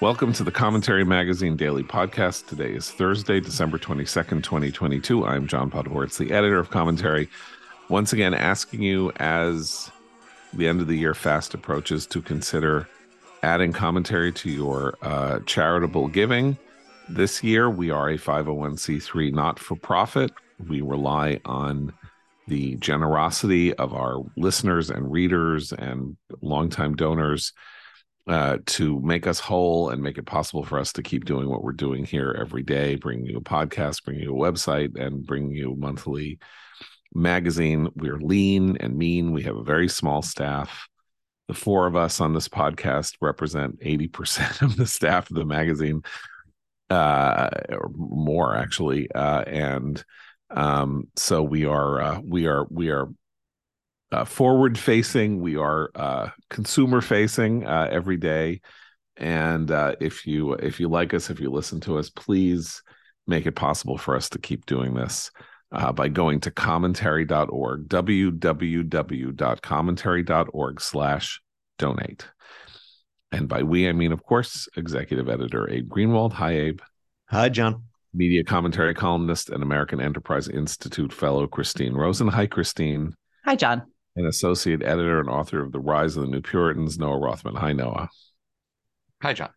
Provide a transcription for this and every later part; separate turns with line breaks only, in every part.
Welcome to the Commentary Magazine Daily Podcast. Today is Thursday, December 22nd, 2022. I'm John Podhoretz, the editor of Commentary. Once again, asking you as the end of the year fast approaches to consider adding commentary to your uh, charitable giving. This year, we are a 501c3 not for profit. We rely on the generosity of our listeners and readers and longtime donors uh, to make us whole and make it possible for us to keep doing what we're doing here every day, bringing you a podcast, bringing you a website, and bringing you a monthly magazine. We're lean and mean. We have a very small staff. The four of us on this podcast represent 80% of the staff of the magazine, uh, or more actually. Uh, and um, so we are, uh, we are, we are uh, forward facing. We are uh, consumer facing uh, every day. And uh, if you if you like us if you listen to us please make it possible for us to keep doing this uh, by going to commentary.org www.commentary.org slash donate. And by we i mean of course executive editor abe greenwald. Hi abe.
Hi john.
Media commentary columnist and american enterprise institute fellow christine rosen. Hi christine.
Hi john
and associate editor and author of The Rise of the New Puritans, Noah Rothman. Hi, Noah.
Hi, John.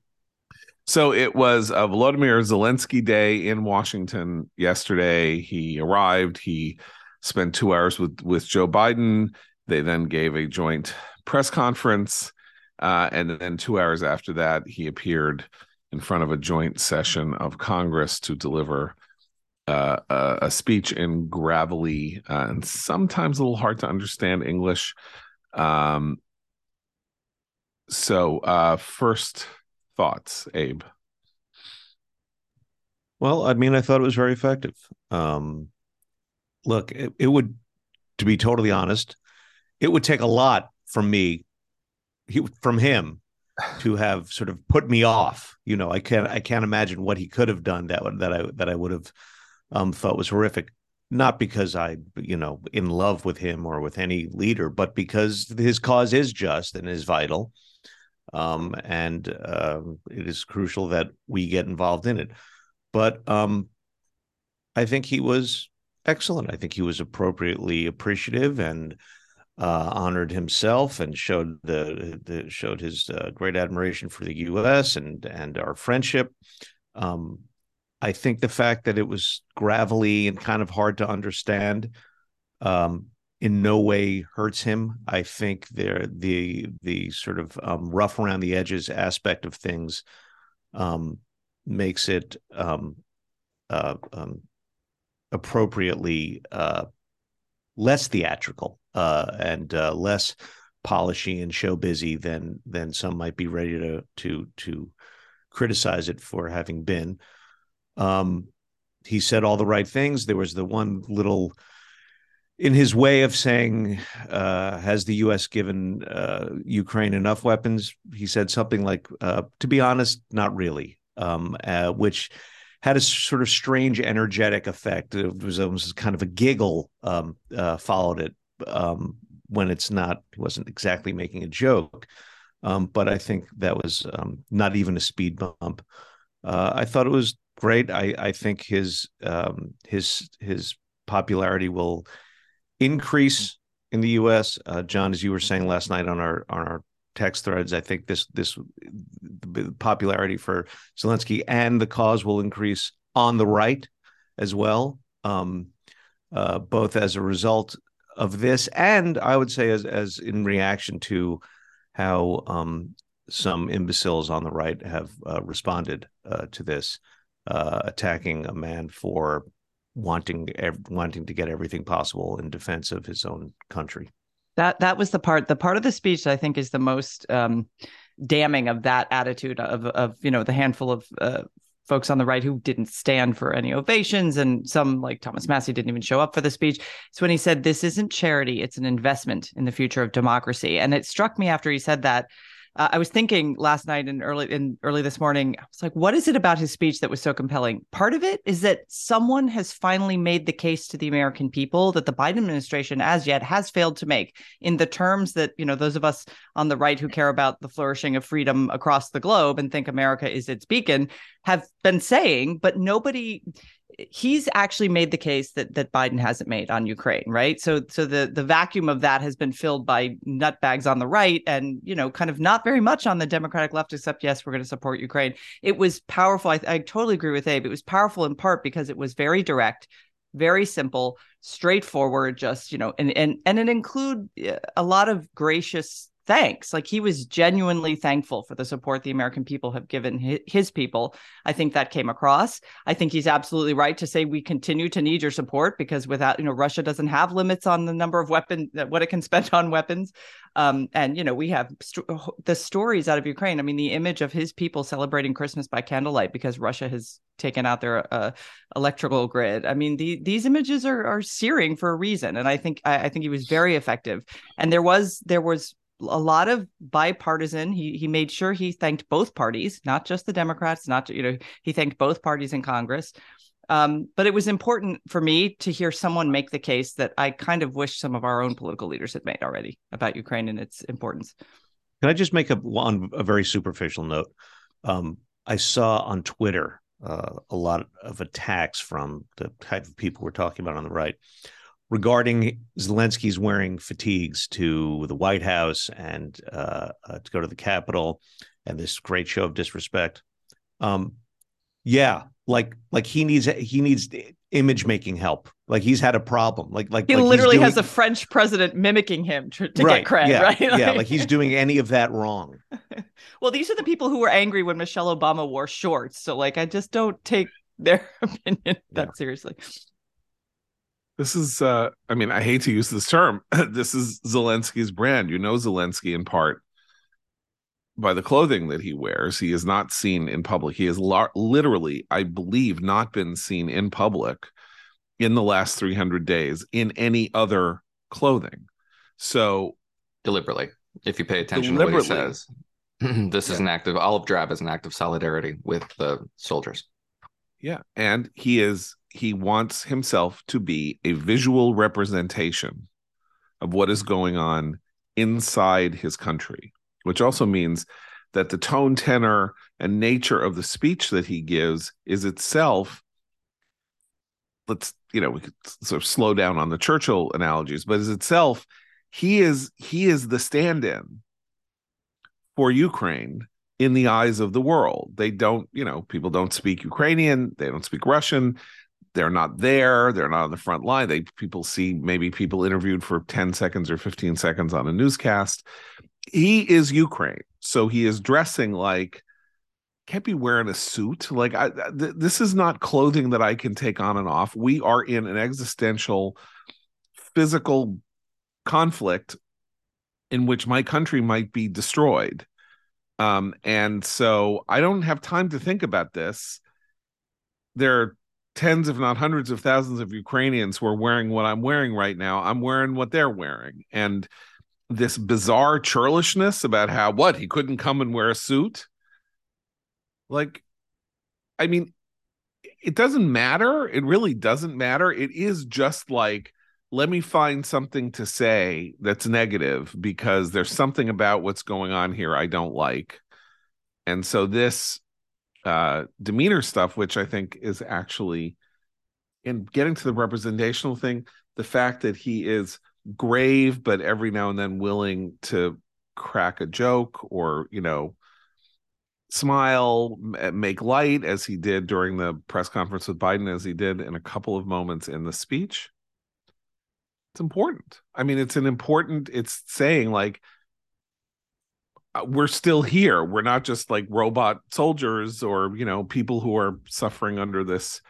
So it was a Volodymyr Zelensky day in Washington yesterday. He arrived. He spent two hours with with Joe Biden. They then gave a joint press conference, uh, and then two hours after that, he appeared in front of a joint session of Congress to deliver uh, a, speech in gravelly uh, and sometimes a little hard to understand English. Um, so, uh, first thoughts, Abe.
Well, I mean, I thought it was very effective. Um, look, it, it would, to be totally honest, it would take a lot from me, he, from him, to have sort of put me off. You know, I can't, I can't imagine what he could have done that that I that I would have um, thought was horrific. Not because I, you know, in love with him or with any leader, but because his cause is just and is vital, um, and uh, it is crucial that we get involved in it. But um, I think he was excellent. I think he was appropriately appreciative and uh, honored himself and showed the, the showed his uh, great admiration for the U.S. and and our friendship. Um, I think the fact that it was gravelly and kind of hard to understand um, in no way hurts him. I think there the the sort of um, rough around the edges aspect of things um, makes it um, uh, um, appropriately uh, less theatrical uh, and uh, less polishy and show busy than than some might be ready to to to criticize it for having been. Um, he said all the right things. There was the one little in his way of saying, uh, "Has the U.S. given uh, Ukraine enough weapons?" He said something like, uh, "To be honest, not really," um, uh, which had a sort of strange energetic effect. It was almost kind of a giggle um, uh, followed it um, when it's not. He wasn't exactly making a joke, um, but I think that was um, not even a speed bump. Uh, I thought it was great. I I think his um, his his popularity will increase in the U.S. Uh, John, as you were saying last night on our on our text threads, I think this this popularity for Zelensky and the cause will increase on the right as well, um, uh, both as a result of this and I would say as as in reaction to how um, some imbeciles on the right have uh, responded uh, to this uh, attacking a man for wanting wanting to get everything possible in defense of his own country.
That that was the part the part of the speech I think is the most um, damning of that attitude of of you know the handful of uh, folks on the right who didn't stand for any ovations and some like Thomas Massie didn't even show up for the speech. It's when he said this isn't charity, it's an investment in the future of democracy. And it struck me after he said that uh, I was thinking last night and early in early this morning, I was like, what is it about his speech that was so compelling? Part of it is that someone has finally made the case to the American people that the Biden administration as yet has failed to make in the terms that, you know, those of us on the right who care about the flourishing of freedom across the globe and think America is its beacon have been saying, but nobody he's actually made the case that that Biden hasn't made on Ukraine, right? So so the the vacuum of that has been filled by nutbags on the right and you know kind of not very much on the Democratic left except yes, we're going to support Ukraine. It was powerful. I, I totally agree with Abe. It was powerful in part because it was very direct, very simple, straightforward, just you know, and and and it include uh, a lot of gracious thanks. Like he was genuinely thankful for the support the American people have given his, people. I think that came across. I think he's absolutely right to say we continue to need your support because without, you know, Russia doesn't have limits on the number of weapons, what it can spend on weapons. Um, and, you know, we have st- the stories out of Ukraine. I mean, the image of his people celebrating Christmas by candlelight because Russia has taken out their uh, electrical grid. I mean, the, these images are, are searing for a reason. And I think, I, I think he was very effective. And there was, there was a lot of bipartisan. He he made sure he thanked both parties, not just the Democrats, not you know he thanked both parties in Congress. Um, but it was important for me to hear someone make the case that I kind of wish some of our own political leaders had made already about Ukraine and its importance.
Can I just make a one a very superficial note? Um, I saw on Twitter uh, a lot of attacks from the type of people we're talking about on the right regarding Zelensky's wearing fatigues to the White House and uh, uh, to go to the Capitol, and this great show of disrespect. Um, yeah, like like he needs he needs image making help. Like he's had a problem. Like like
he
like
literally
doing,
has a French president mimicking him to, to
right,
get credit.
Yeah,
right?
Like, yeah, like he's doing any of that wrong.
well, these are the people who were angry when Michelle Obama wore shorts. So like, I just don't take their opinion that yeah. seriously.
This is, uh, I mean, I hate to use this term. this is Zelensky's brand. You know, Zelensky in part by the clothing that he wears. He is not seen in public. He has la- literally, I believe, not been seen in public in the last 300 days in any other clothing. So,
deliberately, if you pay attention to what he says, this yeah. is an act of olive drab is an act of solidarity with the soldiers.
Yeah. And he is he wants himself to be a visual representation of what is going on inside his country, which also means that the tone, tenor, and nature of the speech that he gives is itself. Let's you know we could sort of slow down on the Churchill analogies, but as itself, he is he is the stand-in for Ukraine in the eyes of the world. They don't, you know, people don't speak Ukrainian, they don't speak Russian, they're not there they're not on the front line they people see maybe people interviewed for 10 seconds or 15 seconds on a newscast. He is ukraine so he is dressing like can't be wearing a suit like I, th- this is not clothing that i can take on and off. We are in an existential physical conflict in which my country might be destroyed. Um and so i don't have time to think about this. There tens, if not hundreds of thousands of Ukrainians who are wearing what I'm wearing right now. I'm wearing what they're wearing. And this bizarre churlishness about how what he couldn't come and wear a suit. Like, I mean, it doesn't matter. It really doesn't matter. It is just like, let me find something to say that's negative because there's something about what's going on here I don't like. And so this uh, demeanor stuff, which I think is actually in getting to the representational thing, the fact that he is grave, but every now and then willing to crack a joke or, you know, smile, make light as he did during the press conference with Biden, as he did in a couple of moments in the speech. It's important. I mean, it's an important, it's saying like, we're still here. We're not just like robot soldiers or you know people who are suffering under this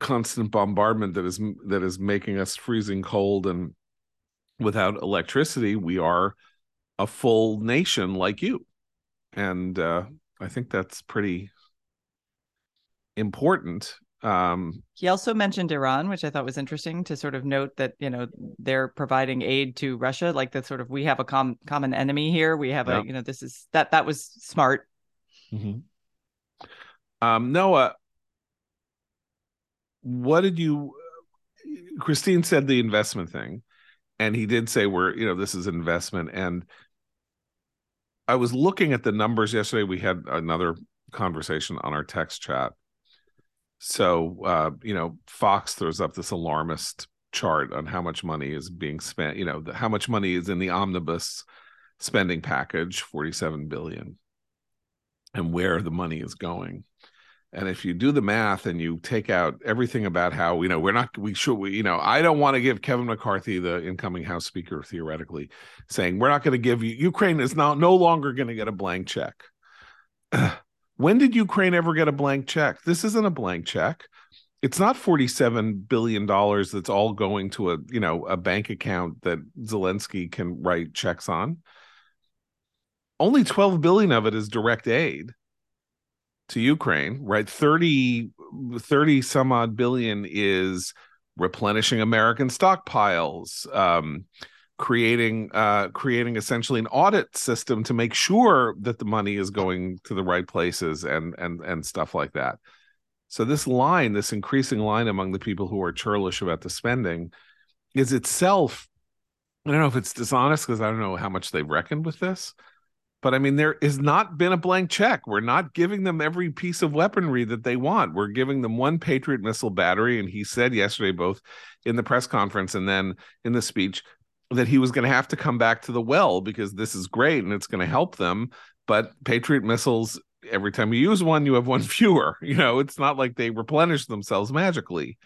constant bombardment that is that is making us freezing cold and without electricity. We are a full nation like you, and uh, I think that's pretty important. Um,
he also mentioned Iran, which I thought was interesting to sort of note that you know they're providing aid to Russia, like the sort of we have a com- common enemy here. We have a you know this is that that was smart.
Mm-hmm. Um, Noah, what did you? Christine said the investment thing, and he did say we're you know this is investment, and I was looking at the numbers yesterday. We had another conversation on our text chat so, uh, you know, Fox throws up this alarmist chart on how much money is being spent, you know, the, how much money is in the omnibus spending package, 47 billion, and where the money is going. And if you do the math and you take out everything about how, you know, we're not, we should, we, you know, I don't want to give Kevin McCarthy, the incoming House Speaker, theoretically, saying we're not going to give you, Ukraine is now no longer going to get a blank check. When did Ukraine ever get a blank check? This isn't a blank check. It's not 47 billion dollars that's all going to a, you know, a bank account that Zelensky can write checks on. Only 12 billion of it is direct aid to Ukraine, right? 30 30 some odd billion is replenishing American stockpiles, um, creating uh, creating essentially an audit system to make sure that the money is going to the right places and and and stuff like that. So this line, this increasing line among the people who are churlish about the spending, is itself. I don't know if it's dishonest because I don't know how much they've reckoned with this, but I mean there has not been a blank check. We're not giving them every piece of weaponry that they want. We're giving them one Patriot missile battery, and he said yesterday, both in the press conference and then in the speech, that he was going to have to come back to the well because this is great and it's going to help them. But Patriot missiles, every time you use one, you have one fewer. You know, it's not like they replenish themselves magically.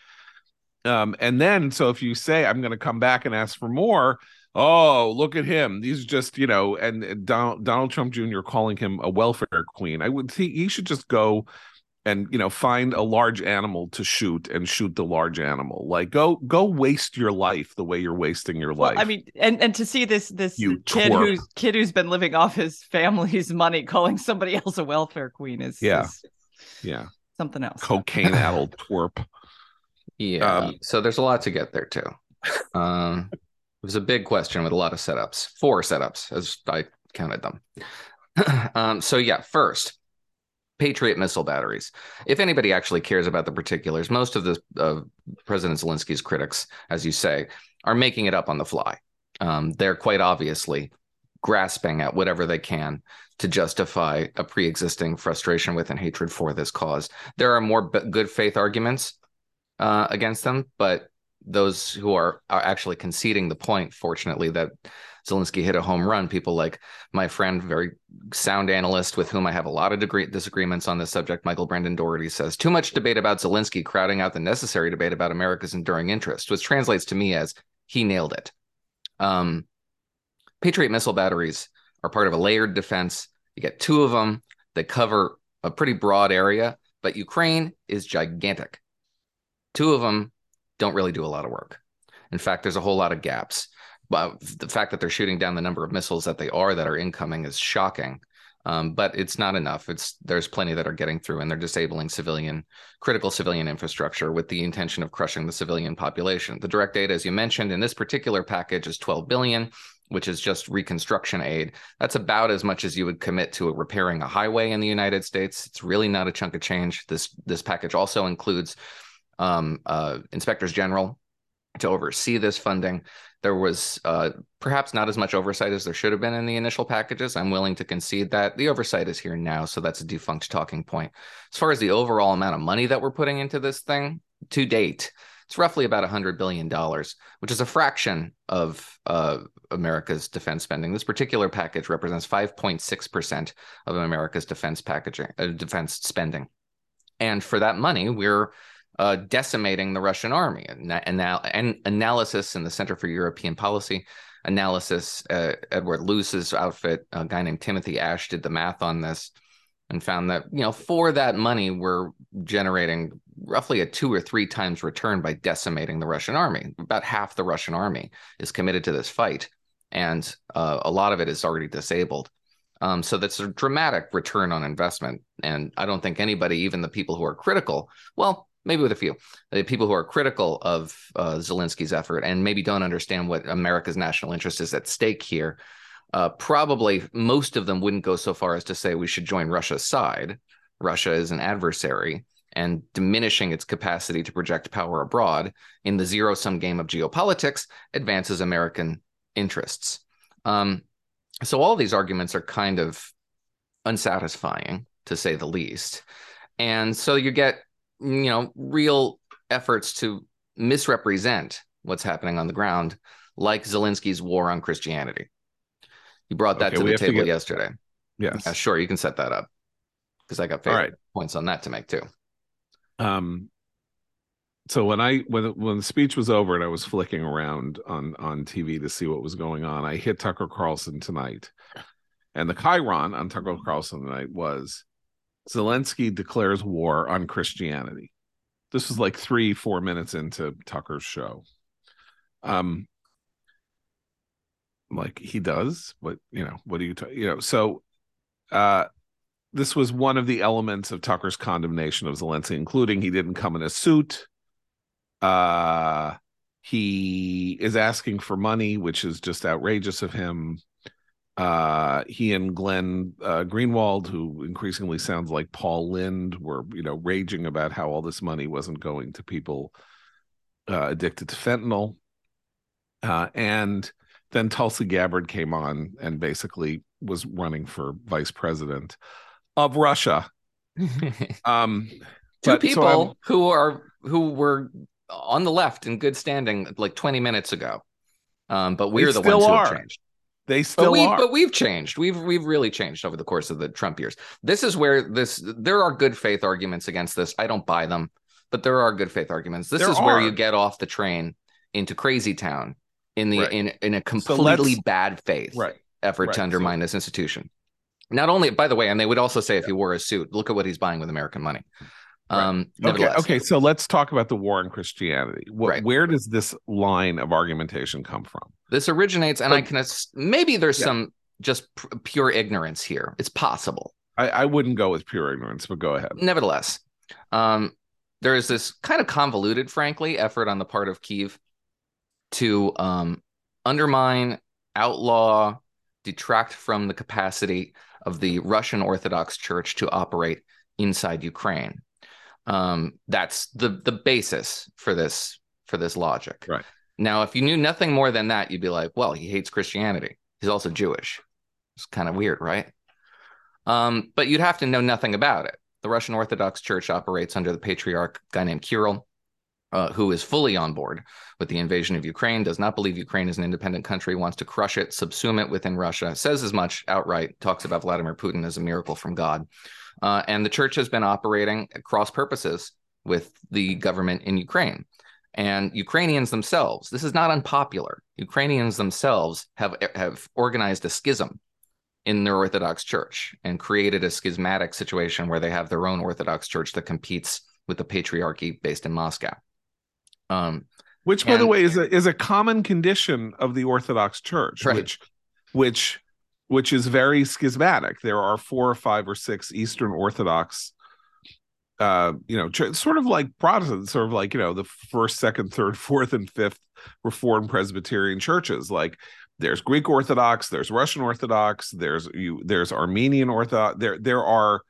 Um, and then, so if you say, I'm going to come back and ask for more, oh, look at him. These just, you know, and Donald, Donald Trump Jr. calling him a welfare queen. I would think he should just go and you know find a large animal to shoot and shoot the large animal. Like go go waste your life the way you're wasting your life
well, i mean and and to see this this you kid twerp. who's kid who's been living off his family's money calling somebody else a welfare queen is
yeah.
is
yeah.
something else.
Cocaine addled twerp.
Yeah. Um, so there's a lot to get there too. Um it was a big question with a lot of setups four setups as i counted them. Um so yeah first Patriot missile batteries. If anybody actually cares about the particulars, most of the President Zelensky's critics, as you say, are making it up on the fly. Um, they're quite obviously grasping at whatever they can to justify a pre-existing frustration with and hatred for this cause. There are more b- good faith arguments uh, against them, but those who are, are actually conceding the point, fortunately, that Zelensky hit a home run. People like my friend, very sound analyst with whom I have a lot of degree- disagreements on this subject, Michael Brendan Dougherty, says too much debate about Zelensky crowding out the necessary debate about America's enduring interest, which translates to me as he nailed it. Um, Patriot missile batteries are part of a layered defense. You get two of them. that cover a pretty broad area, but Ukraine is gigantic. Two of them don't really do a lot of work. In fact, there's a whole lot of gaps uh, the fact that they're shooting down the number of missiles that they are that are incoming is shocking. Um, but it's not enough. It's there's plenty that are getting through, and they're disabling civilian, critical civilian infrastructure with the intention of crushing the civilian population. The direct aid, as you mentioned, in this particular package is 12 billion, which is just reconstruction aid. That's about as much as you would commit to repairing a highway in the United States. It's really not a chunk of change. This this package also includes um, uh, inspectors general to oversee this funding. There was uh, perhaps not as much oversight as there should have been in the initial packages. I'm willing to concede that the oversight is here now, so that's a defunct talking point. As far as the overall amount of money that we're putting into this thing to date, it's roughly about $100 billion, which is a fraction of uh, America's defense spending. This particular package represents 5.6% of America's defense packaging, uh, defense spending. And for that money, we're uh, decimating the Russian army. And, and analysis in the Center for European Policy analysis, uh, Edward Luce's outfit, a guy named Timothy Ash did the math on this and found that you know for that money we're generating roughly a two or three times return by decimating the Russian army. About half the Russian army is committed to this fight, and uh, a lot of it is already disabled. Um, so that's a dramatic return on investment. And I don't think anybody, even the people who are critical, well, maybe with a few the people who are critical of uh, Zelensky's effort and maybe don't understand what America's national interest is at stake here. Uh, probably most of them wouldn't go so far as to say we should join Russia's side. Russia is an adversary, and diminishing its capacity to project power abroad in the zero sum game of geopolitics advances American interests. Um, so all these arguments are kind of unsatisfying to say the least. And so you get, you know, real efforts to misrepresent what's happening on the ground, like Zelensky's war on Christianity. You brought that okay, to the table to get... yesterday.
Yes.
Yeah, sure, you can set that up because I got right. points on that to make too.
Um, so when I when when the speech was over and I was flicking around on on TV to see what was going on, I hit Tucker Carlson tonight, and the chyron on Tucker Carlson tonight was Zelensky declares war on Christianity. This was like three four minutes into Tucker's show. Um, like he does, but you know what do you t- you know so, uh, this was one of the elements of Tucker's condemnation of Zelensky, including he didn't come in a suit uh, he is asking for money, which is just outrageous of him. Uh, he and Glenn uh, Greenwald, who increasingly sounds like Paul Lynde, were you know raging about how all this money wasn't going to people uh, addicted to fentanyl. Uh, and then Tulsi Gabbard came on and basically was running for vice president of Russia.
um, Two people so who are who were on the left in good standing like 20 minutes ago. Um, but we're the ones who have changed.
They still
but we,
are.
But we've changed. We've we've really changed over the course of the Trump years. This is where this there are good faith arguments against this. I don't buy them, but there are good faith arguments. This there is are. where you get off the train into crazy town in the right. in in a completely so bad faith
right.
effort right. to undermine so, this institution. Not only, by the way, and they would also say if he wore a suit, look at what he's buying with American money. Um,
okay, okay. So let's talk about the war on Christianity. What, right. Where does this line of argumentation come from?
This originates, and I can maybe there's yeah. some just pure ignorance here. It's possible.
I, I, wouldn't go with pure ignorance, but go ahead.
Nevertheless, um, there is this kind of convoluted, frankly, effort on the part of Kiev to um, undermine, outlaw, detract from the capacity of the Russian Orthodox Church to operate inside Ukraine. Um, that's the the basis for this for this logic.
Right.
Now, if you knew nothing more than that, you'd be like, well, he hates Christianity. He's also Jewish. It's kind of weird, right? Um, but you'd have to know nothing about it. The Russian Orthodox Church operates under the patriarch guy named Kirill, uh, who is fully on board with the invasion of Ukraine, does not believe Ukraine is an independent country, wants to crush it, subsume it within Russia, says as much outright, talks about Vladimir Putin as a miracle from God. Uh, and the church has been operating at cross purposes with the government in Ukraine. And Ukrainians themselves, this is not unpopular. Ukrainians themselves have, have organized a schism in their Orthodox church and created a schismatic situation where they have their own Orthodox church that competes with the patriarchy based in Moscow.
Um, which, by and, the way, is a is a common condition of the Orthodox Church, right. which which which is very schismatic. There are four or five or six Eastern Orthodox, uh, you know, ch- sort of like Protestants, sort of like you know the first, second, third, fourth, and fifth Reformed Presbyterian churches. Like there's Greek Orthodox, there's Russian Orthodox, there's you, there's Armenian Orthodox. There there are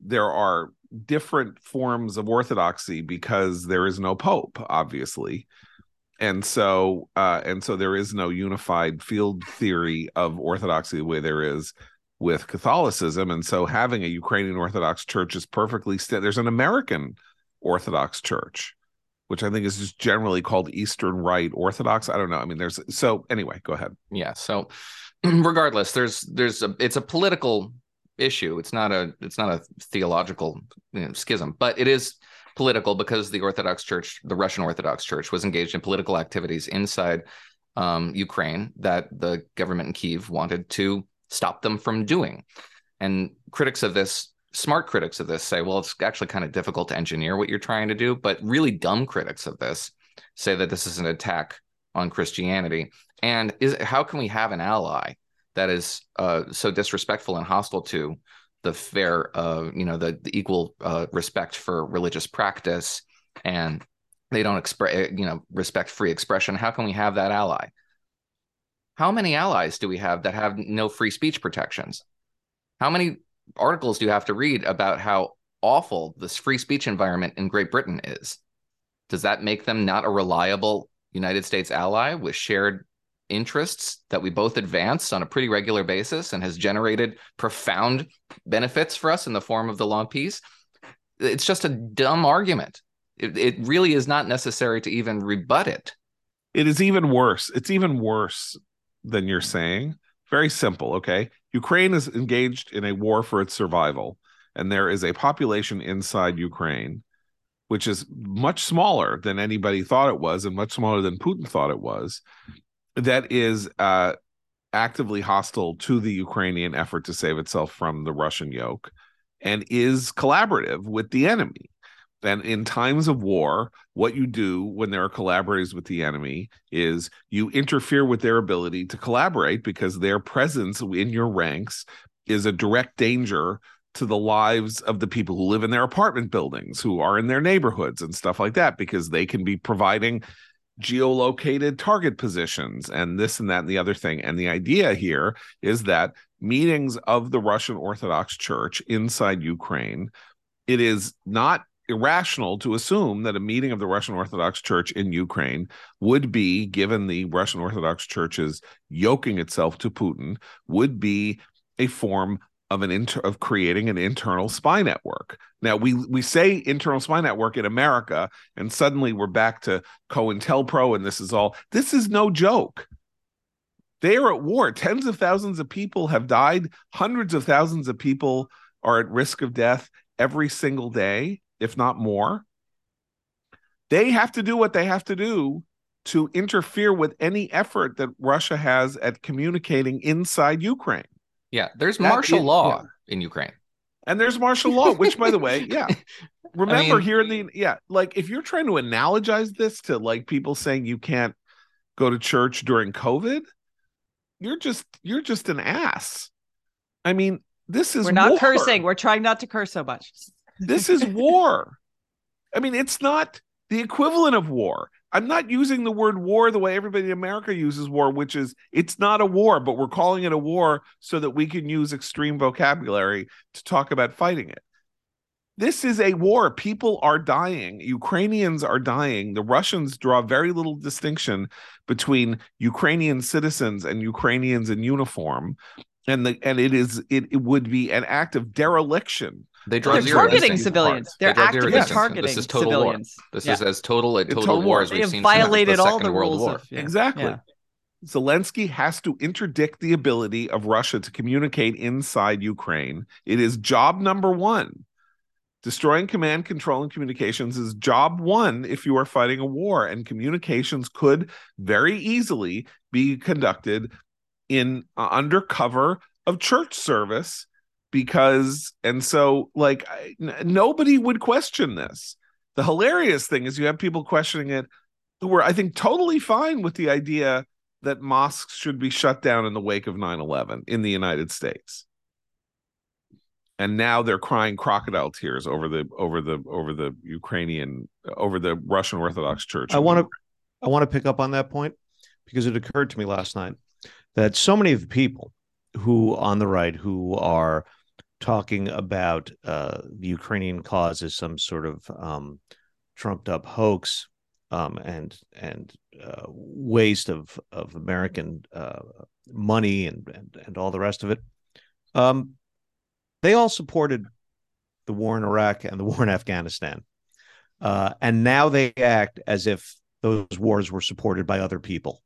there are different forms of orthodoxy because there is no pope, obviously and so uh, and so there is no unified field theory of orthodoxy the way there is with Catholicism, and so having a Ukrainian Orthodox Church is perfectly. St- there's an American Orthodox Church, which I think is just generally called Eastern Rite Orthodox. I don't know. I mean, there's so anyway. Go ahead.
Yeah. So, regardless, there's there's a it's a political issue. It's not a it's not a theological you know, schism, but it is political because the Orthodox Church, the Russian Orthodox Church, was engaged in political activities inside um, Ukraine that the government in Kiev wanted to stop them from doing. And critics of this, smart critics of this, say, well, it's actually kind of difficult to engineer what you're trying to do. But really dumb critics of this say that this is an attack on Christianity. And is how can we have an ally that is uh, so disrespectful and hostile to the fair, uh, you know, the, the equal uh, respect for religious practice and they don't express you know respect free expression. How can we have that ally? How many allies do we have that have no free speech protections? How many articles do you have to read about how awful this free speech environment in great britain is? Does that make them not a reliable united states ally with shared interests that we both advanced on a pretty regular basis and has generated profound benefits for us in the form of the long peace it's just a dumb argument it, it really is not necessary to even rebut it.
It is even worse. It's even worse than you're saying. Very simple. Okay. Ukraine is engaged in a war for its survival, and there is a population inside Ukraine which is much smaller than anybody thought it was and much smaller than Putin thought it was, that is uh, actively hostile to the Ukrainian effort to save itself from the Russian yoke and is collaborative with the enemy. And in times of war, what you do when there are collaborators with the enemy is you interfere with their ability to collaborate because their presence in your ranks is a direct danger to the lives of the people who live in their apartment buildings, who are in their neighborhoods and stuff like that, because they can be providing geolocated target positions and this and that and the other thing. And the idea here is that meetings of the Russian Orthodox Church inside Ukraine, it is not irrational to assume that a meeting of the Russian Orthodox Church in Ukraine would be, given the Russian Orthodox Church's yoking itself to Putin, would be a form of an inter- of creating an internal spy network. Now we we say internal spy network in America, and suddenly we're back to COINTELPRO, and this is all. This is no joke. They are at war. Tens of thousands of people have died. Hundreds of thousands of people are at risk of death every single day if not more. They have to do what they have to do to interfere with any effort that Russia has at communicating inside Ukraine.
Yeah, there's that martial is, law yeah. in Ukraine.
And there's martial law, which by the way, yeah. Remember I mean, here in the yeah, like if you're trying to analogize this to like people saying you can't go to church during COVID, you're just you're just an ass. I mean, this is
We're not
war.
cursing. We're trying not to curse so much.
This is war. I mean, it's not the equivalent of war. I'm not using the word war the way everybody in America uses war, which is it's not a war, but we're calling it a war so that we can use extreme vocabulary to talk about fighting it. This is a war. People are dying. Ukrainians are dying. The Russians draw very little distinction between Ukrainian citizens and Ukrainians in uniform. And the and it is it, it would be an act of dereliction
they draw
They're
zero
targeting civilians. They're they actively targeting
this is total
civilians.
War. This yeah. is as total a total, total war as we've seen
violated
the
all the
World
rules
War.
Of, yeah.
Exactly.
Yeah.
Zelensky has to interdict the ability of Russia to communicate inside Ukraine. It is job number one. Destroying command, control, and communications is job one if you are fighting a war, and communications could very easily be conducted in uh, under cover of church service because and so like I, n- nobody would question this. The hilarious thing is you have people questioning it who were i think totally fine with the idea that mosques should be shut down in the wake of 9-11 in the united states. And now they're crying crocodile tears over the over the over the ukrainian over the russian orthodox church
i want to i want to pick up on that point because it occurred to me last night that so many of the people who on the right who are talking about uh, the Ukrainian cause as some sort of um, trumped up hoax um, and and uh, waste of of American uh, money and, and and all the rest of it. Um, they all supported the war in Iraq and the war in Afghanistan, uh, and now they act as if those wars were supported by other people,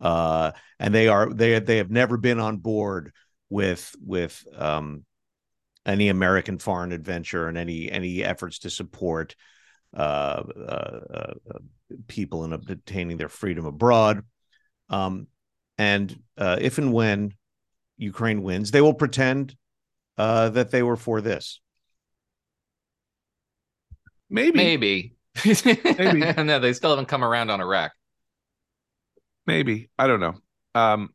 uh, and they are they they have never been on board with with um, any American foreign adventure and any any efforts to support uh, uh, uh, people in obtaining their freedom abroad. Um, and uh, if and when Ukraine wins, they will pretend uh, that they were for this.
Maybe,
maybe, maybe. no, they still haven't come around on Iraq.
Maybe I don't know. Um,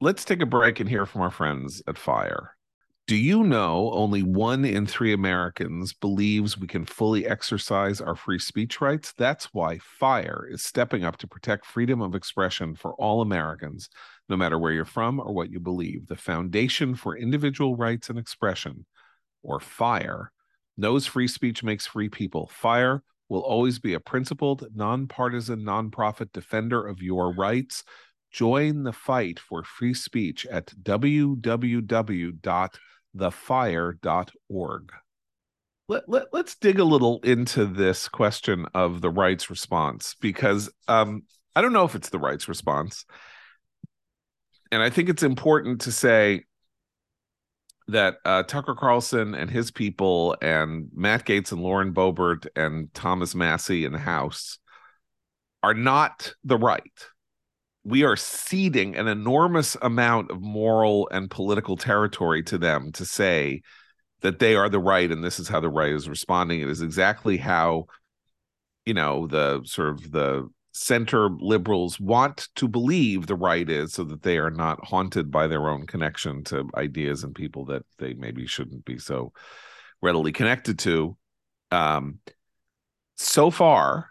let's take a break and hear from our friends at Fire. Do you know only one in three Americans believes we can fully exercise our free speech rights? That's why FIRE is stepping up to protect freedom of expression for all Americans, no matter where you're from or what you believe. The Foundation for Individual Rights and Expression, or FIRE, knows free speech makes free people. FIRE will always be a principled, nonpartisan, nonprofit defender of your rights. Join the fight for free speech at www thefire.org. Let, let, let's dig a little into this question of the rights response because um, I don't know if it's the rights response. And I think it's important to say that uh, Tucker Carlson and his people and Matt Gaetz and Lauren Boebert and Thomas Massie in the House are not the right we are ceding an enormous amount of moral and political territory to them to say that they are the right and this is how the right is responding. It is exactly how you know the sort of the center liberals want to believe the right is so that they are not haunted by their own connection to ideas and people that they maybe shouldn't be so readily connected to. Um so far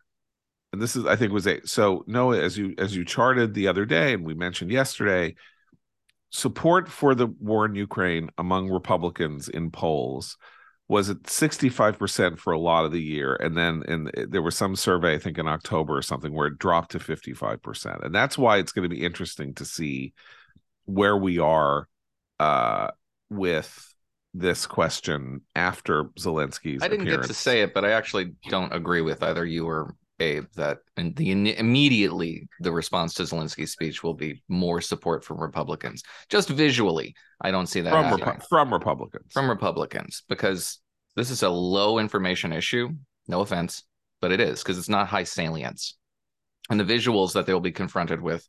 and this is I think was a so Noah as you as you charted the other day and we mentioned yesterday support for the war in Ukraine among Republicans in polls was at 65% for a lot of the year and then in there was some survey I think in October or something where it dropped to 55% and that's why it's going to be interesting to see where we are uh, with this question after Zelensky's
I didn't
appearance.
get to say it but I actually don't agree with either you or Abe, that and the immediately the response to Zelensky's speech will be more support from Republicans. Just visually, I don't see that
from Repu- from Republicans.
From Republicans, because this is a low information issue. No offense, but it is because it's not high salience, and the visuals that they'll be confronted with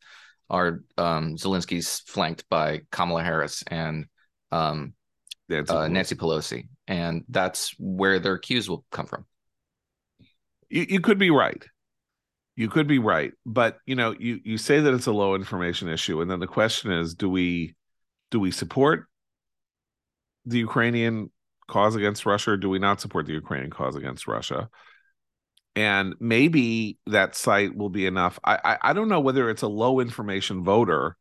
are um, Zelensky's flanked by Kamala Harris and um, Nancy, uh, Pelosi. Nancy Pelosi, and that's where their cues will come from
you, you could be right. You could be right but you know you you say that it's a low information issue and then the question is do we do we support the ukrainian cause against russia or do we not support the ukrainian cause against russia? And maybe that sight will be enough. I, I i, don't know whether it's a low information voter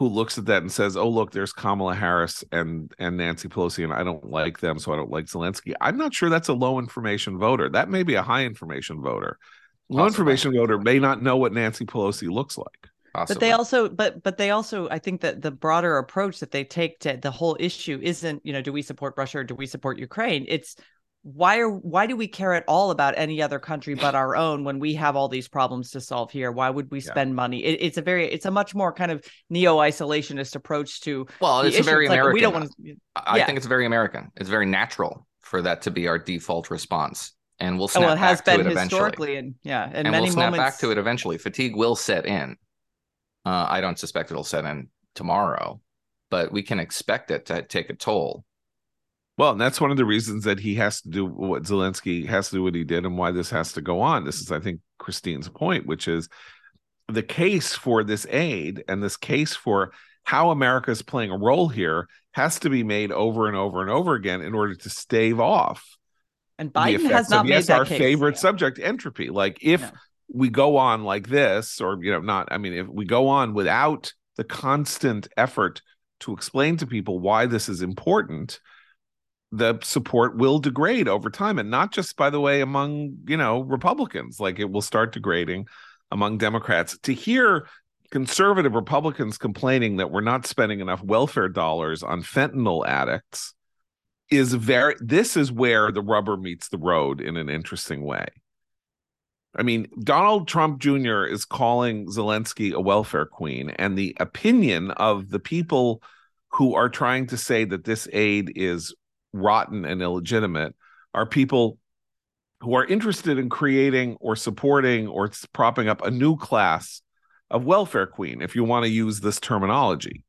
who looks at that and says, "Oh, look, there's Kamala Harris and and Nancy Pelosi, and I don't like them, so I don't like Zelensky." I'm not sure that's a low information voter. That may be a high information voter. Low information voter may not know what Nancy Pelosi looks like.
Possibly. But they also, but but they also, I think that the broader approach that they take to the whole issue isn't, you know, do we support Russia or do we support Ukraine? It's why are why do we care at all about any other country but our own when we have all these problems to solve here? Why would we spend yeah. money? It, it's a very it's a much more kind of neo-isolationist approach to
well it's a very it's american like we don't want to i yeah. think it's very american. It's very natural for that to be our default response. And we'll snap well, it has back been to it historically
and yeah and,
and
many
we'll snap
moments...
back to it eventually. Fatigue will set in. Uh, i don't suspect it'll set in tomorrow but we can expect it to take a toll
well, and that's one of the reasons that he has to do what Zelensky has to do what he did and why this has to go on. This is, I think, Christine's point, which is the case for this aid and this case for how America is playing a role here has to be made over and over and over again in order to stave off.
And Biden has not
of,
made
yes,
that
our
case.
favorite yeah. subject, entropy. Like if yeah. we go on like this, or you know, not. I mean, if we go on without the constant effort to explain to people why this is important, the support will degrade over time and not just by the way among you know republicans. Like it will start degrading among democrats. To hear conservative republicans complaining that we're not spending enough welfare dollars on fentanyl addicts is very this is where the rubber meets the road in an interesting way. I mean donald trump jr is calling zelensky a welfare queen and the opinion of the people who are trying to say that this aid is rotten and illegitimate are people who are interested in creating or supporting or propping up a new class of welfare queen, if you want to use this terminology.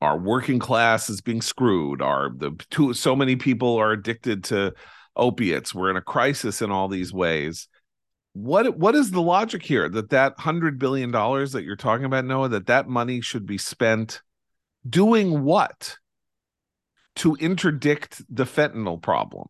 Our working class is being screwed. Our the too, so many people are addicted to opiates. We're in a crisis in all these ways. What what is the logic here that that hundred billion dollars that you're talking about, Noah, that that money should be spent doing what? To interdict the fentanyl problem?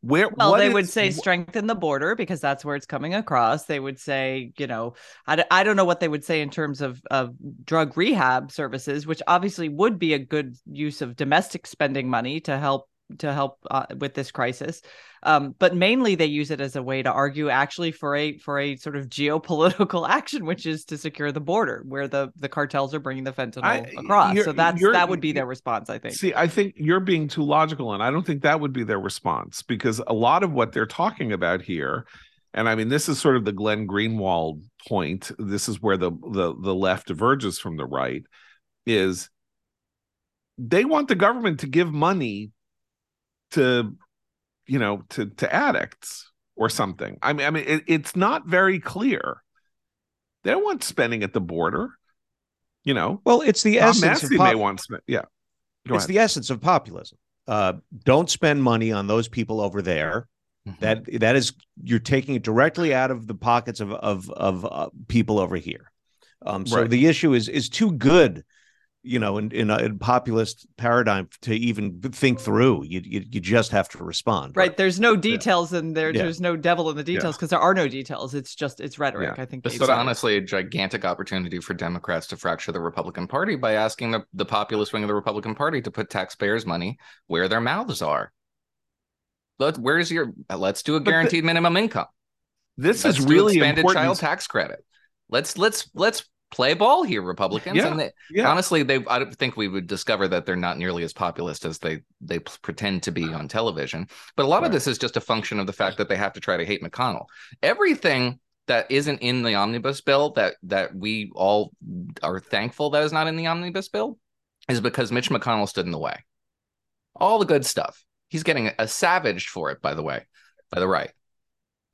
Where
well, they
is,
would say strengthen the border because that's where it's coming across. They would say, you know, I, I don't know what they would say in terms of, of drug rehab services, which obviously would be a good use of domestic spending money to help to help uh, with this crisis. Um, but mainly they use it as a way to argue actually for a for a sort of geopolitical action, which is to secure the border where the the cartels are bringing the fentanyl I, across. So that's that would be their response, I think.
See, I think you're being too logical, and I don't think that would be their response because a lot of what they're talking about here. And I mean, this is sort of the Glenn Greenwald point. This is where the the the left diverges from the right. Is they want the government to give money to you know to to addicts or something. I mean i mean it, it's not very clear. They don't want spending at the border you know?
Well it's the Tom essence Massie
of pop- may want spend, yeah.
Go it's ahead. the essence of populism. Uh, don't spend money on those people over there. Mm-hmm. that that is you're taking it directly out of the pockets of of of uh, people over here. Um, so right. the issue is is too good you know, in in a, in populist paradigm to even think through. You you, you just have to respond.
Right. There's no details yeah. and there yeah. there's no devil in the details because yeah. there are no details. It's just it's rhetoric. I think
this is honestly a gigantic opportunity for Democrats to fracture the Republican Party by asking the, the populist wing of the Republican Party to put taxpayers' money where their mouths are. Let where's your let's do a guaranteed the, minimum income.
This let's is really expanded important.
child tax credit. Let's let's let's play ball here, Republicans. Yeah, and they, yeah. honestly, they I don't think we would discover that they're not nearly as populist as they they pretend to be on television. But a lot right. of this is just a function of the fact that they have to try to hate McConnell. Everything that isn't in the omnibus bill that that we all are thankful that is not in the omnibus bill is because Mitch McConnell stood in the way. All the good stuff. He's getting a savaged for it, by the way, by the right.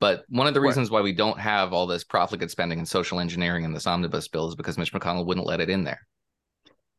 But one of the reasons why we don't have all this profligate spending and social engineering in this omnibus bill is because Mitch McConnell wouldn't let it in there.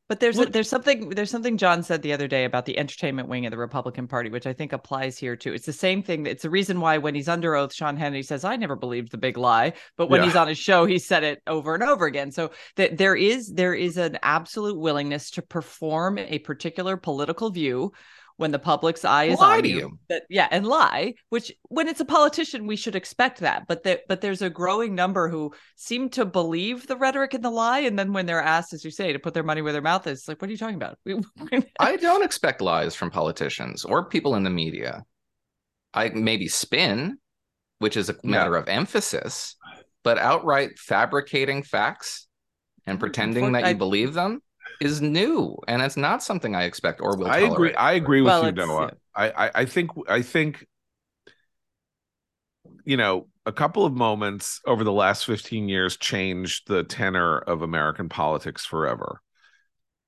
But there's a, there's something there's something John said the other day about the entertainment wing of the Republican Party, which I think applies here too. It's the same thing. It's the reason why when he's under oath, Sean Hannity says, "I never believed the big lie," but when yeah. he's on his show, he said it over and over again. So that there is there is an absolute willingness to perform a particular political view when the public's eye is lie on you, you. That, yeah, and lie. Which when it's a politician, we should expect that. But that but there's a growing number who seem to believe the rhetoric and the lie, and then when they're asked, as you say, to put their money where their mouth is, like, what are you talking about?
I don't expect lies from politicians or people in the media. I maybe spin, which is a matter yeah. of emphasis, but outright fabricating facts and mm, pretending that you I, believe them is new, and it's not something I expect or will.
I
tolerate.
agree. I agree with well, you, Noah. I, I I think I think you know a couple of moments over the last 15 years changed the tenor of American politics forever.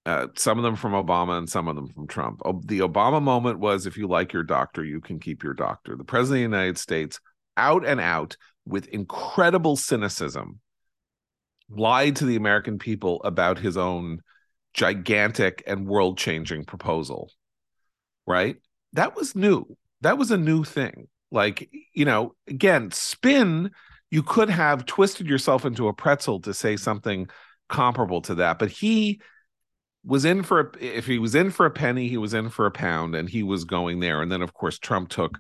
Uh, some of them from Obama and some of them from Trump. The Obama moment was if you like your doctor, you can keep your doctor. The president of the United States, out and out with incredible cynicism, lied to the American people about his own gigantic and world changing proposal, right? That was new. That was a new thing. Like, you know, again, spin, you could have twisted yourself into a pretzel to say something comparable to that. But he was in for a, if he was in for a penny, he was in for a pound and he was going there. And then, of course, Trump took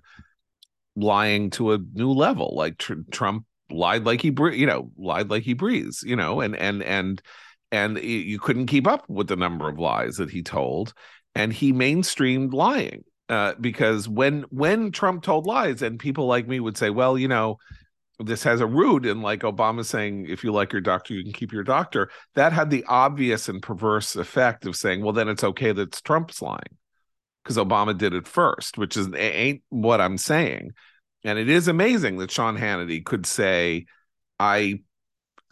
lying to a new level. Like tr- Trump lied like he, you know, lied like he breathes, you know, and, and, and, and you couldn't keep up with the number of lies that he told and he mainstreamed lying uh, because when when trump told lies and people like me would say well you know this has a root in like obama saying if you like your doctor you can keep your doctor that had the obvious and perverse effect of saying well then it's okay that it's trump's lying because obama did it first which is ain't what i'm saying. And it is amazing that sean hannity could say i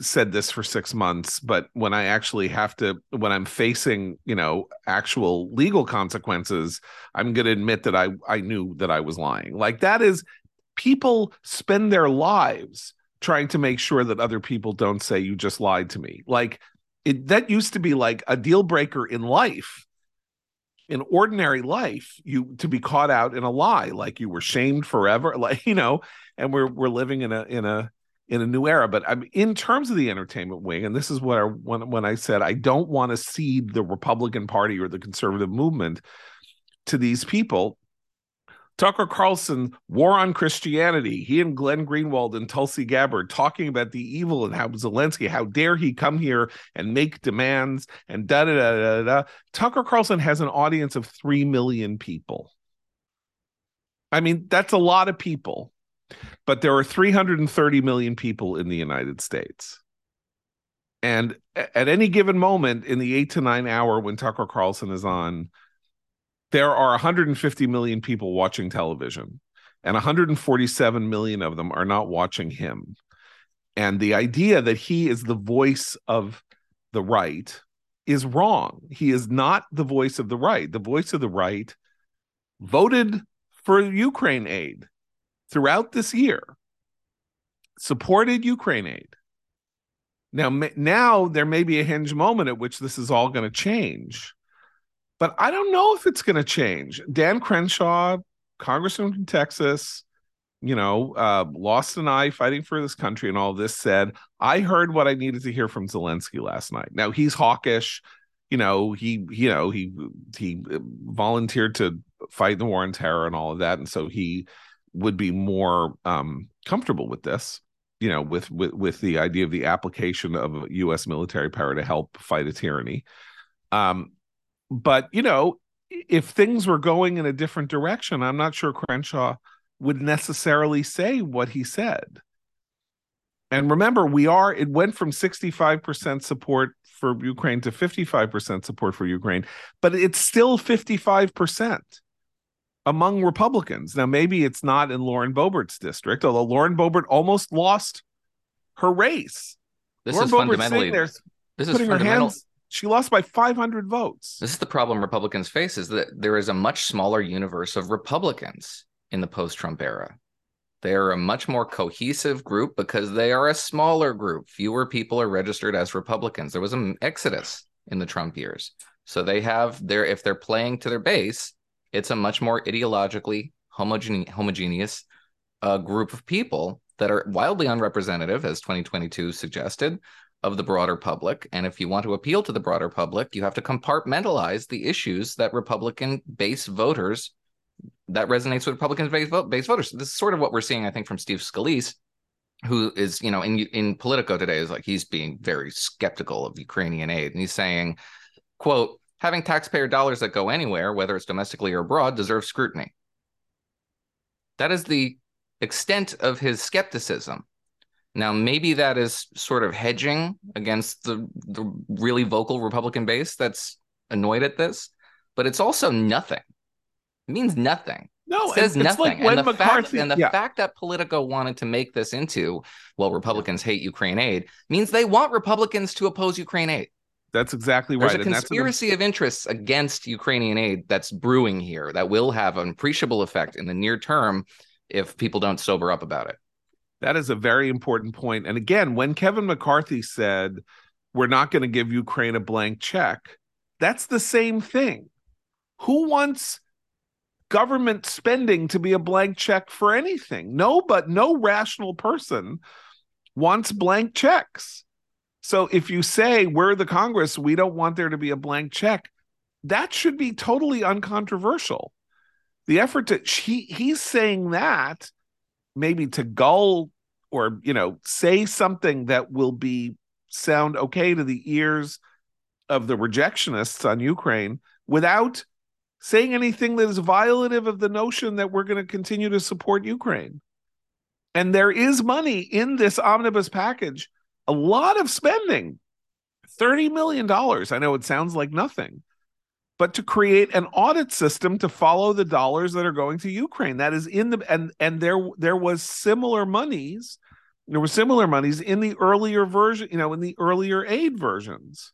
said this for six months, but when I actually have to, when I'm facing, you know, actual legal consequences, I'm going to admit that I I knew that I was lying. Like that is, people spend their lives trying to make sure that other people don't say you just lied to me. Like it, that used to be like a deal breaker in life. In ordinary life, you to be caught out in a lie, like you were shamed forever, like you know, and we're we're living in a in a in a new era. But I'm in terms of the entertainment wing, and this is what I when when I said I don't want to cede the Republican Party or the conservative movement. to these people. Tucker Carlson, War on Christianity. He and Glenn Greenwald and Tulsi Gabbard talking about the evil and how Zelensky, how dare he come here and make demands and da da da da da. Tucker Carlson has an audience of 3 million people. I mean, that's a lot of people, but there are 330 million people in the United States. And at any given moment in the eight to nine hour when Tucker Carlson is on, there are 150 million people watching television, and 147 million of them are not watching him. And the idea that he is the voice of the right is wrong. He is not the voice of the right. The voice of the right voted for Ukraine aid throughout this year, supported Ukraine aid. Now, now there may be a hinge moment at which this is all going to change, but I don't know if it's going to change. Dan Crenshaw, congressman from Texas, you know, uh, lost an eye fighting for this country and all this said, I heard what I needed to hear from Zelensky last night. Now he's hawkish, you know, he, you know, he, he volunteered to fight the war on terror and all of that. And so he would be more um, comfortable with this you know with with with the idea of the application of U.S. military power to help fight a tyranny. Um, but you know, if things were going in a different direction, I'm not sure Crenshaw would necessarily say what he said. And remember, we are it went from 65% support for Ukraine to 55% support for Ukraine, but it's still 55% among Republicans. Now, maybe it's not in Lauren Boebert's district, although Lauren Boebert almost lost her race.
This Lauren is Boebert's fundamentally
there, this is fundamental. Hands, she lost by 500 votes.
This is the problem Republicans face: is that there is a much smaller universe of Republicans in the post-Trump era. They are a much more cohesive group because they are a smaller group. Fewer people are registered as Republicans. There was an exodus in the Trump years. So they have their if they're playing to their base, it's a much more ideologically homogene- homogeneous uh, group of people that are wildly unrepresentative, as 2022 suggested, of the broader public. And if you want to appeal to the broader public, you have to compartmentalize the issues that Republican base voters that resonates with Republican base, vote, base voters. This is sort of what we're seeing, I think, from Steve Scalise, who is, you know, in in Politico today is like he's being very skeptical of Ukrainian aid, and he's saying, "quote having taxpayer dollars that go anywhere, whether it's domestically or abroad, deserves scrutiny. That is the extent of his skepticism. Now, maybe that is sort of hedging against the, the really vocal Republican base that's annoyed at this, but it's also nothing. It means nothing.
No,
it says nothing.
Like and, the
McCarthy, fact, and the yeah. fact that Politico wanted to make this into, well, Republicans hate Ukraine aid means they want Republicans to oppose Ukraine aid.
That's exactly
There's
right.
There's a conspiracy of interests against Ukrainian aid that's brewing here that will have an appreciable effect in the near term if people don't sober up about it.
That is a very important point. And again, when Kevin McCarthy said, we're not going to give Ukraine a blank check, that's the same thing. Who wants government spending to be a blank check for anything? No, but no rational person wants blank checks. So if you say we're the Congress, we don't want there to be a blank check, that should be totally uncontroversial. The effort to he he's saying that maybe to gull or you know say something that will be sound okay to the ears of the rejectionists on Ukraine without saying anything that is violative of the notion that we're going to continue to support Ukraine. And there is money in this omnibus package a lot of spending $30 million. I know it sounds like nothing, but to create an audit system to follow the dollars that are going to Ukraine. That is in the and and there there was similar monies. There were similar monies in the earlier version, you know, in the earlier aid versions.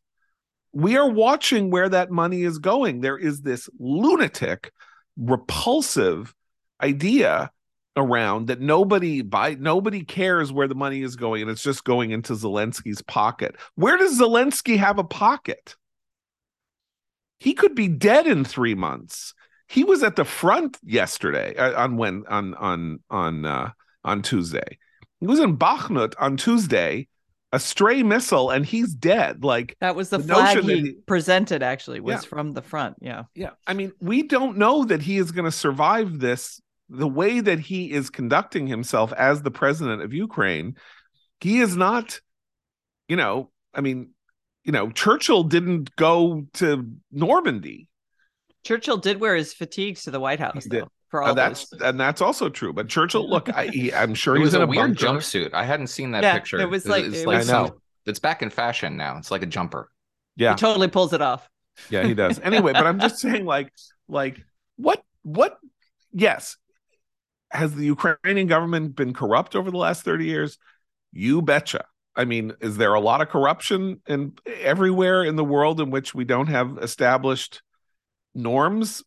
We are watching where that money is going. There is this lunatic, repulsive idea around that nobody buy nobody cares where the money is going and it's just going into Zelensky's pocket. Where does Zelensky have a pocket? He could be dead in 3 months. He was at the front yesterday uh, on when on on on uh, on Tuesday. He was in Bakhmut on Tuesday a stray missile and he's dead. Like
that was the,
the
flag he
he-
presented. Actually, was
Yeah.
from the front. Yeah.
Yeah. I mean, we don't know that he is going to survive this. The way that he is conducting himself as the president of Ukraine, he is not, you know, I mean, you know, Churchill didn't go to Normandy.
Churchill did wear his fatigues to the White House, though. For all
Uh, that's
those.
and that's also true. But Churchill, look, I, he, I'm sure he
was
in
a
a
weird
bunker.
jumpsuit. I hadn't seen that
Yeah,
picture.
it was like-
it's
it
like
was-
some-
I know.
it's back in fashion now. It's like a jumper.
Yeah,
He totally pulls it off.
yeah, he does. Anyway, but I'm just saying, like, like what, what? Yes, has the Ukrainian government been corrupt over the last 30 years? You betcha. I mean, is there a lot of corruption in everywhere in the world in which we don't have established norms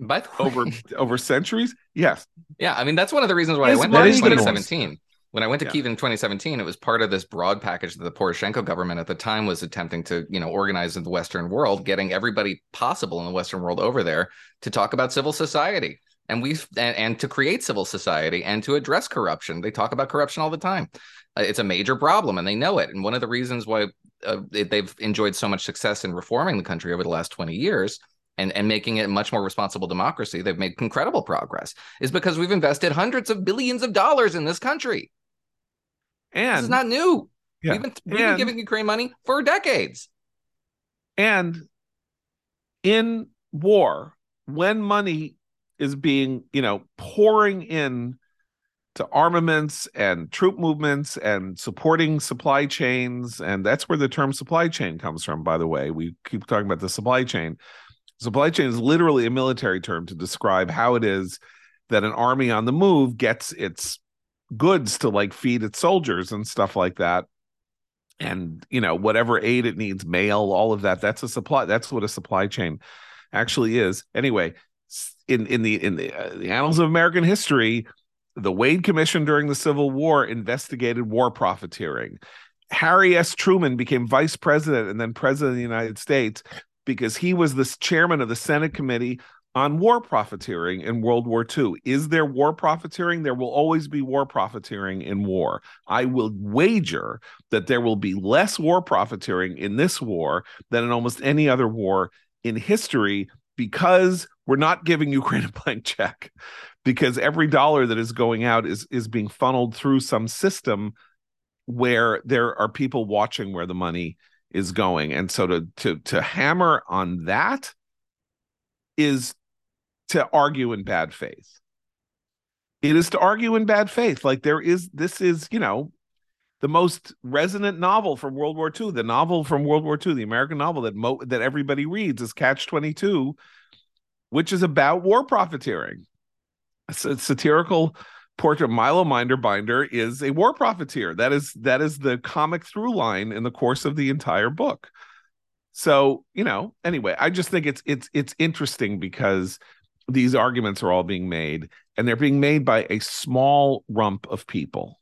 By the way,
over over centuries? Yes.
Yeah, I mean that's one of the reasons why I went there in
the norm?
2017. When I went to
Yeah.
Kiev in 2017, it was part of this broad package that the Poroshenko government at the time was attempting to, you know, organize in the Western world, getting everybody possible in the Western world over there to talk about civil society and we and, and to create civil society and to address corruption. They talk about corruption all the time. Uh, It's a major problem, and they know it. And one of the reasons why uh, they've enjoyed so much success in reforming the country over the last 20 years and, and making it a much more responsible democracy, they've made incredible progress, is because we've invested hundreds of billions of dollars in this country.
And
this is not new.
Yeah.
We've, been, we've
And-
been giving Ukraine money for decades.
And in war, when money is being, you know, pouring in to armaments and troop movements and supporting supply chains, and that's where the term supply chain comes from, by the way. We keep talking about the supply chain. Supply chain is literally a military term to describe how it is that an army on the move gets its goods to like feed its soldiers and stuff like that and you know whatever aid it needs mail all of that that's a supply that's what a supply chain actually is anyway in in the in the, uh, the annals of american history the wade commission during the civil war investigated war profiteering harry s truman became vice president and then president of the united states because he was the chairman of the senate committee on war profiteering in World War II. Is there war profiteering? There will always be war profiteering in war. I will wager that there will be less war profiteering in this war than in almost any other war in history because we're not giving Ukraine a blank check because every dollar that is going out is is being funneled through some system where there are people watching where the money is going. And so to to to hammer on that is to argue in bad faith. It is to argue in bad faith. Like there is this is you know the most resonant novel from World War II, the novel from World War II, the American novel that mo- that everybody reads is Catch 22, which is about war profiteering. A satirical portrait Milo Minderbinder is a war profiteer. That is that is the comic through line in the course of the entire book. So, you know, anyway, I just think it's it's it's interesting because these arguments are all being made and they're being made by a small rump of people.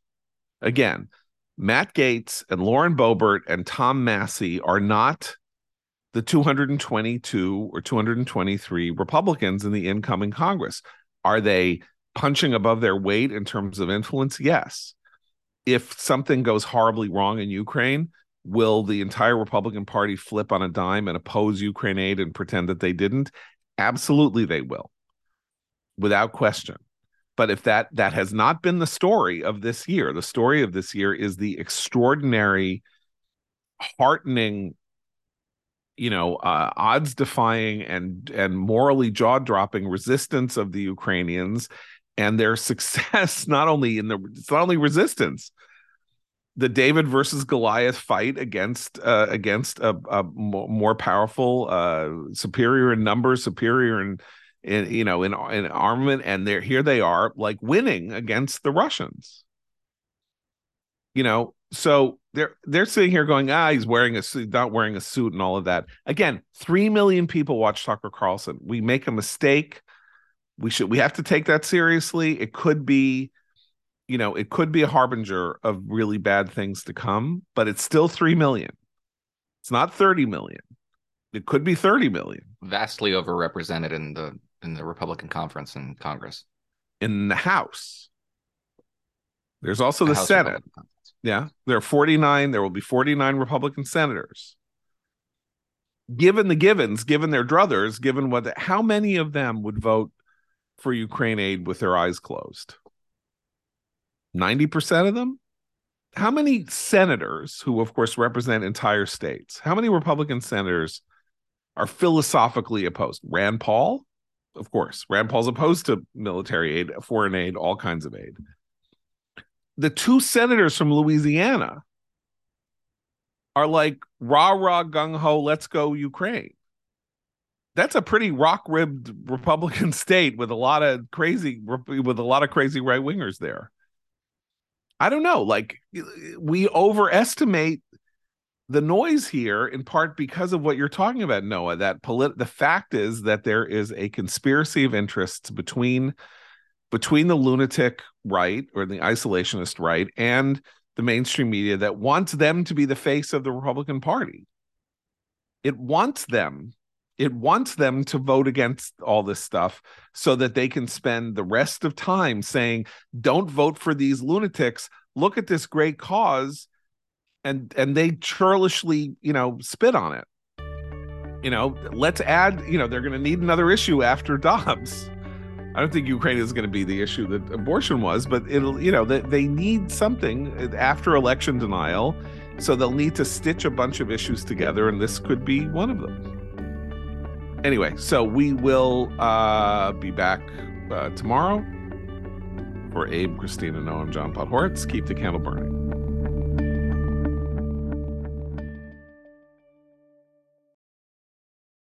Again, Matt Gaetz and Lauren Boebert and Tom Massie are not the 222 or 223 Republicans in the incoming Congress. Are they punching above their weight in terms of influence? Yes. If something goes horribly wrong in Ukraine, will the entire Republican Party flip on a dime and oppose Ukraine aid and pretend that they didn't? Absolutely, they will, without question but if that that has not been the story of this year the story of this year is the extraordinary heartening you know uh, odds defying and and morally jaw-dropping resistance of the ukrainians and their success not only in the it's not only resistance the david versus goliath fight against uh, against a, a more powerful uh superior in numbers superior in in you know in in armament and they're here they are like winning against the russians. You know so they're they're sitting here going ah he's wearing a suit not wearing a suit and all of that. Again 3 million people watch tucker carlson. We make a mistake. We should we have to take that seriously. It could be you know it could be a harbinger of really bad things to come but it's still 3 million. It's not 30 million. It could be 30 million.
Vastly overrepresented in the in the Republican conference in Congress.
in the house there's also the,
House
senate Yeah, there are 49. There will be 49 Republican senators. Given the givens, given their druthers, given what, how many of them would vote for Ukraine aid with their eyes closed? 90% of them? How many senators, who of course represent entire states, how many Republican senators are philosophically opposed? Rand Paul? Of course. Rand Paul's opposed to military aid, foreign aid, all kinds of aid the two senators from Louisiana are like rah rah gung ho, let's go Ukraine. That's a pretty rock ribbed Republican state with a lot of crazy with a lot of crazy right wingers there. I don't know. Like we overestimate the noise here in part because of what you're talking about, Noah. That polit- the fact is that there is a conspiracy of interests between between the lunatic right or the isolationist right and the mainstream media that wants them to be the face of the Republican Party. It wants them. It wants them to vote against all this stuff so that they can spend the rest of time saying, don't vote for these lunatics. Look at this great cause. And and they churlishly, you know, spit on it. You know, let's add, you know, they're gonna need another issue after Dobbs I don't think Ukraine is going to be the issue that abortion was, but it'll, you know, they, they need something after election denial. So they'll need to stitch a bunch of issues together, and this could be one of them. Anyway, so we will uh, be back uh, tomorrow. For Abe, Christina, noam John Podhoretz, keep the candle burning.